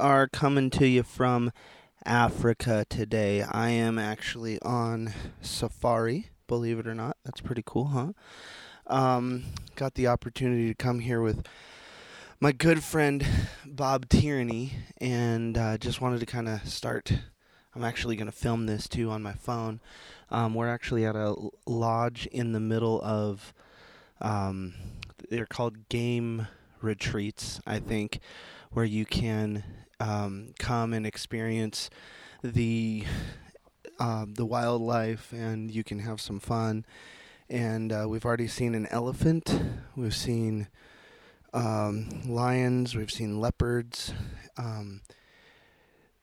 Are coming to you from Africa today. I am actually on safari, believe it or not. That's pretty cool, huh? Um, got the opportunity to come here with my good friend Bob Tierney, and uh, just wanted to kind of start. I'm actually going to film this too on my phone. Um, we're actually at a lodge in the middle of. Um, they're called game retreats, I think where you can um, come and experience the um, the wildlife and you can have some fun. And uh, we've already seen an elephant. We've seen um, lions. We've seen leopards. Um,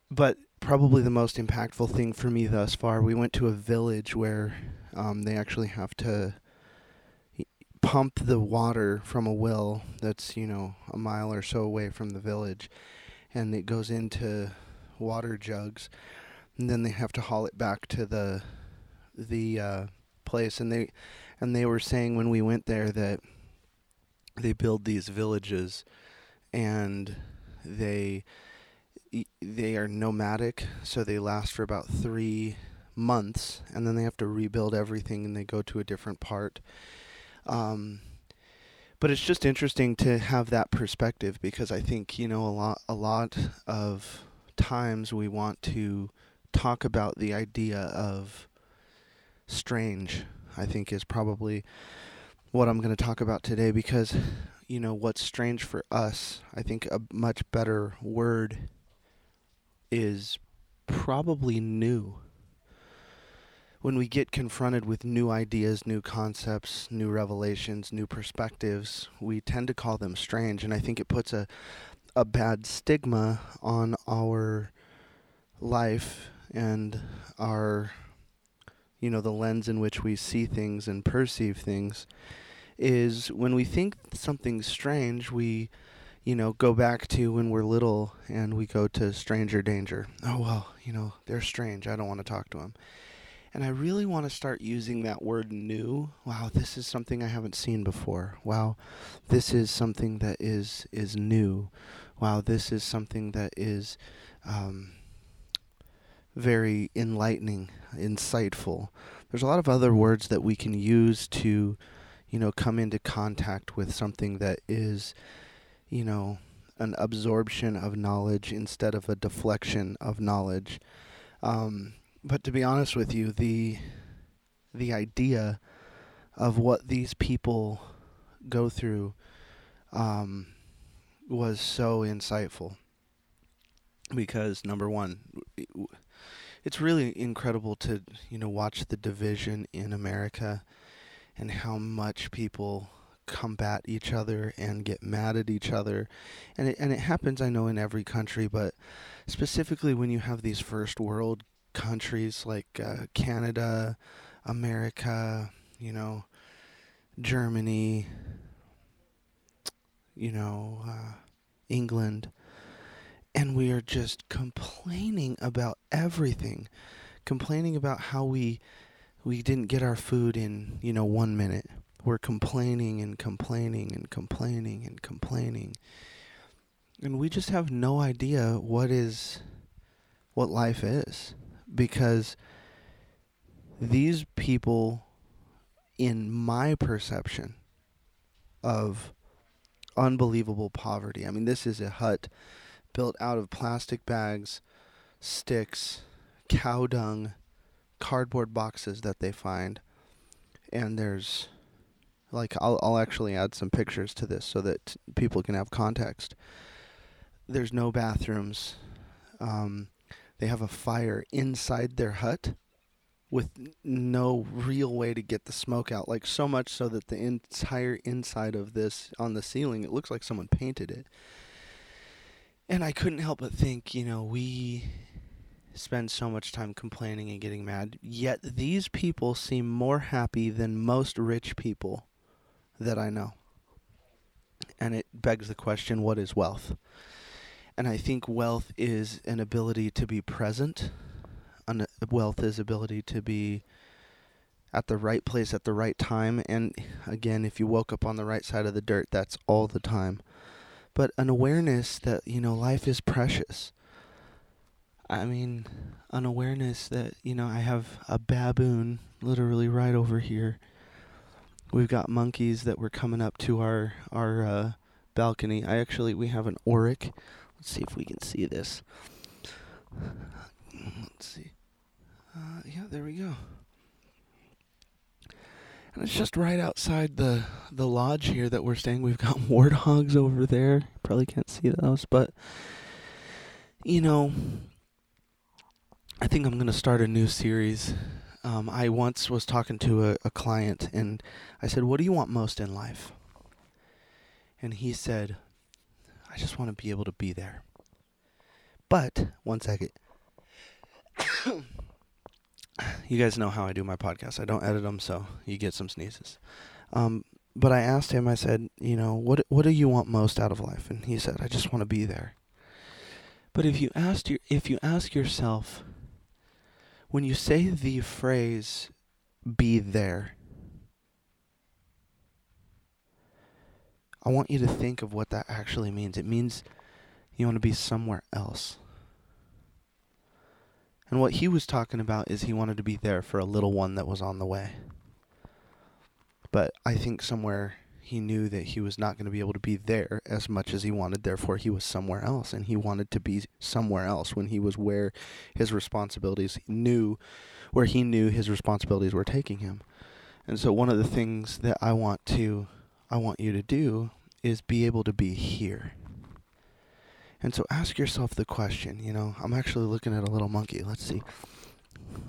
but probably the most impactful thing for me thus far, we went to a village where um, they actually have to pump the water from a well that's you know a mile or so away from the village, and it goes into water jugs, and then they have to haul it back to the the uh, place. And they and they were saying when we went there that they build these villages, and they they are nomadic, so they last for about three months, and then they have to rebuild everything, and they go to a different part um, but it's just interesting to have that perspective because I think you know a lot a lot of times we want to talk about the idea of strange. I think is probably what I'm going to talk about today because you know what's strange for us. I think a much better word is probably new when we get confronted with new ideas, new concepts, new revelations, new perspectives, we tend to call them strange. And I think it puts a, a bad stigma on our life and our, you know, the lens in which we see things and perceive things. Is when we think something's strange, we you know, go back to when we're little and we go to stranger danger. Oh, well, you know, they're strange. I don't want to talk to them. And I really want to start using that word new. Wow, this is something I haven't seen before. Wow, this is something that is is new. Wow, this is something that is um, very enlightening, insightful. There's a lot of other words that we can use to, you know, come into contact with something that is, you know, an absorption of knowledge instead of a deflection of knowledge. Um, but to be honest with you, the the idea of what these people go through um, was so insightful. Because number one it's really incredible to you know watch the division in America and how much people combat each other and get mad at each other. And it, and it happens I know in every country but specifically when you have these first world countries like uh, Canada, America, you know, Germany, you know, uh, England, and we are just complaining about everything, complaining about how we we didn't get our food in you know one minute. We're complaining and complaining and complaining and complaining, and we just have no idea what is what life is because these people, in my perception of unbelievable poverty, I mean, this is a hut built out of plastic bags, sticks, cow dung, cardboard boxes that they find, and there's like I'll I'll actually add some pictures to this so that people can have context. There's no bathrooms. Um, they have a fire inside their hut with no real way to get the smoke out. Like so much so that the entire inside of this on the ceiling, it looks like someone painted it. And I couldn't help but think, you know, we spend so much time complaining and getting mad, yet these people seem more happy than most rich people that I know. And it begs the question what is wealth? And I think wealth is an ability to be present. Wealth is ability to be at the right place at the right time. And again, if you woke up on the right side of the dirt, that's all the time. but an awareness that, you know, life is precious. I mean, an awareness that, you know, I have a baboon literally right over here. We've got monkeys that were coming up to our our uh, balcony. I actually we have an oryx. Let's see if we can see this. Let's see. Uh, yeah, there we go. And it's just right outside the the lodge here that we're staying. We've got warthogs over there. Probably can't see those, but you know, I think I'm to start a new series. Um, I once was talking to a, a client and I said, What do you want most in life? And he said, I just want to be able to be there. But, one second. you guys know how I do my podcast. I don't edit them, so you get some sneezes. Um, but I asked him, I said, you know, what what do you want most out of life? And he said, I just want to be there. But if you asked your, if you ask yourself, when you say the phrase be there, I want you to think of what that actually means. It means you want to be somewhere else. And what he was talking about is he wanted to be there for a little one that was on the way. But I think somewhere he knew that he was not going to be able to be there as much as he wanted. Therefore, he was somewhere else, and he wanted to be somewhere else when he was where his responsibilities knew, where he knew his responsibilities were taking him. And so, one of the things that I want to, I want you to do is be able to be here. And so, ask yourself the question. You know, I'm actually looking at a little monkey. Let's see.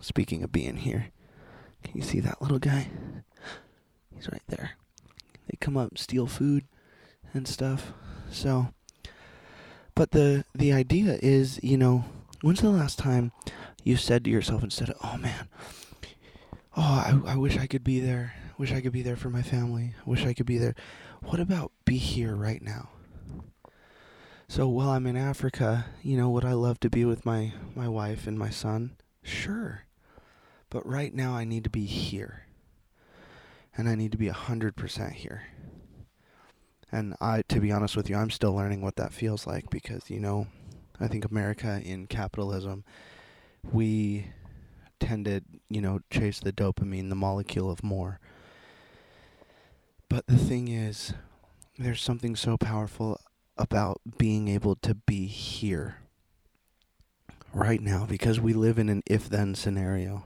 Speaking of being here, can you see that little guy? He's right there. They come up, steal food and stuff. So, but the the idea is, you know, when's the last time you said to yourself instead of, "Oh man, oh I, I wish I could be there. Wish I could be there for my family. Wish I could be there." What about be here right now? So while I'm in Africa, you know, would I love to be with my my wife and my son? Sure. But right now I need to be here and I need to be 100% here. And I to be honest with you, I'm still learning what that feels like because, you know, I think America in capitalism we tend to, you know, chase the dopamine, the molecule of more. But the thing is, there's something so powerful about being able to be here right now because we live in an if then scenario.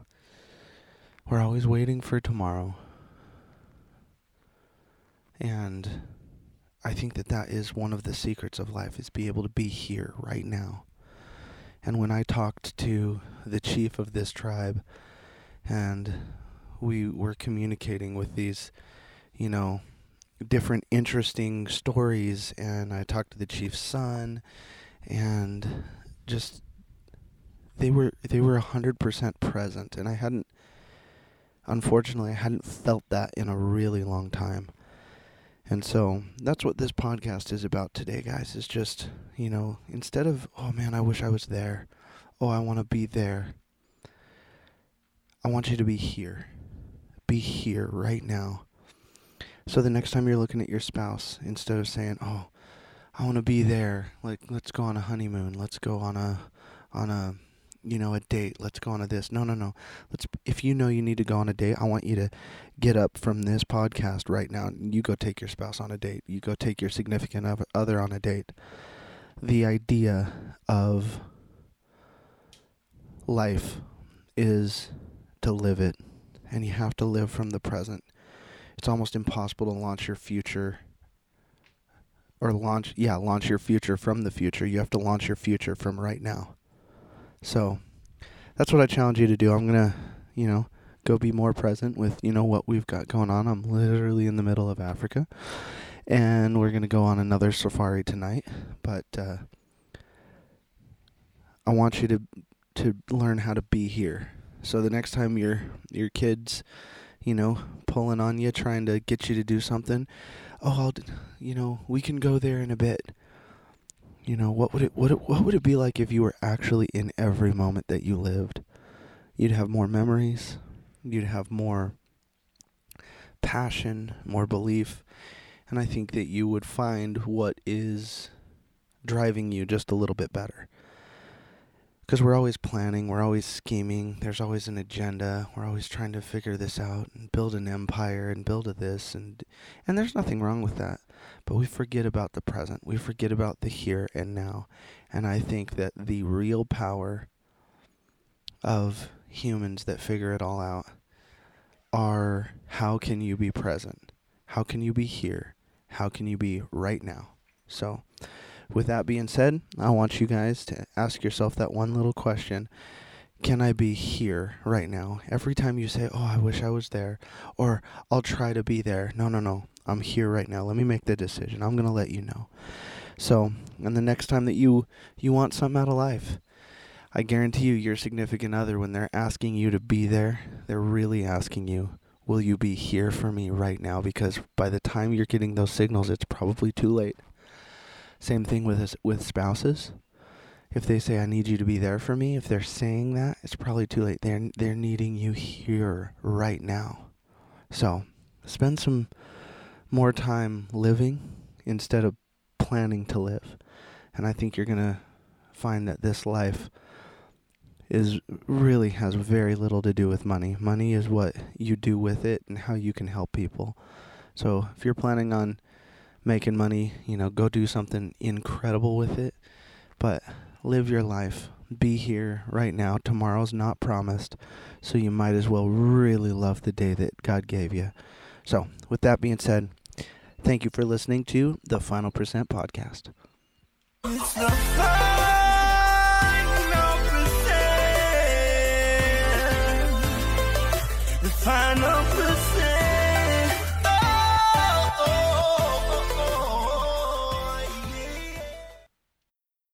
We're always waiting for tomorrow. And I think that that is one of the secrets of life is be able to be here right now. And when I talked to the chief of this tribe and we were communicating with these, you know, different interesting stories and I talked to the chief's son and just they were they were 100% present and I hadn't unfortunately I hadn't felt that in a really long time. And so that's what this podcast is about today, guys. Is just, you know, instead of, oh man, I wish I was there. Oh, I want to be there. I want you to be here. Be here right now. So the next time you're looking at your spouse, instead of saying, "Oh, I want to be there," like let's go on a honeymoon, let's go on a on a you know, a date. Let's go on a this. No, no, no. Let's if you know you need to go on a date, I want you to get up from this podcast right now. You go take your spouse on a date. You go take your significant other on a date. The idea of life is to live it, and you have to live from the present. It's almost impossible to launch your future or launch yeah, launch your future from the future. You have to launch your future from right now. So that's what I challenge you to do. I'm gonna, you know, go be more present with, you know, what we've got going on. I'm literally in the middle of Africa. And we're gonna go on another safari tonight. But uh, I want you to to learn how to be here. So the next time your your kids, you know, pulling on you, trying to get you to do something, oh, I'll, you know, we can go there in a bit. You know, what would it what it, what would it be like if you were actually in every moment that you lived? You'd have more memories, you'd have more passion, more belief, and I think that you would find what is driving you just a little bit better. Because we're always planning, we're always scheming, there's always an agenda, we're always trying to figure this out and build an empire and build a this and and there's nothing wrong with that. But we forget about the present. We forget about the here and now. And I think that the real power of humans that figure it all out are how can you be present? How can you be here? How can you be right now? So, with that being said, I want you guys to ask yourself that one little question Can I be here right now? Every time you say, Oh, I wish I was there, or I'll try to be there. No, no, no. I'm here right now. Let me make the decision. I'm going to let you know. So, and the next time that you you want something out of life, I guarantee you your significant other when they're asking you to be there, they're really asking you, will you be here for me right now because by the time you're getting those signals it's probably too late. Same thing with with spouses. If they say I need you to be there for me, if they're saying that, it's probably too late. They're they're needing you here right now. So, spend some more time living instead of planning to live. And I think you're going to find that this life is really has very little to do with money. Money is what you do with it and how you can help people. So if you're planning on making money, you know, go do something incredible with it, but live your life. Be here right now. Tomorrow's not promised, so you might as well really love the day that God gave you. So, with that being said, thank you for listening to the Final Percent podcast. final percent.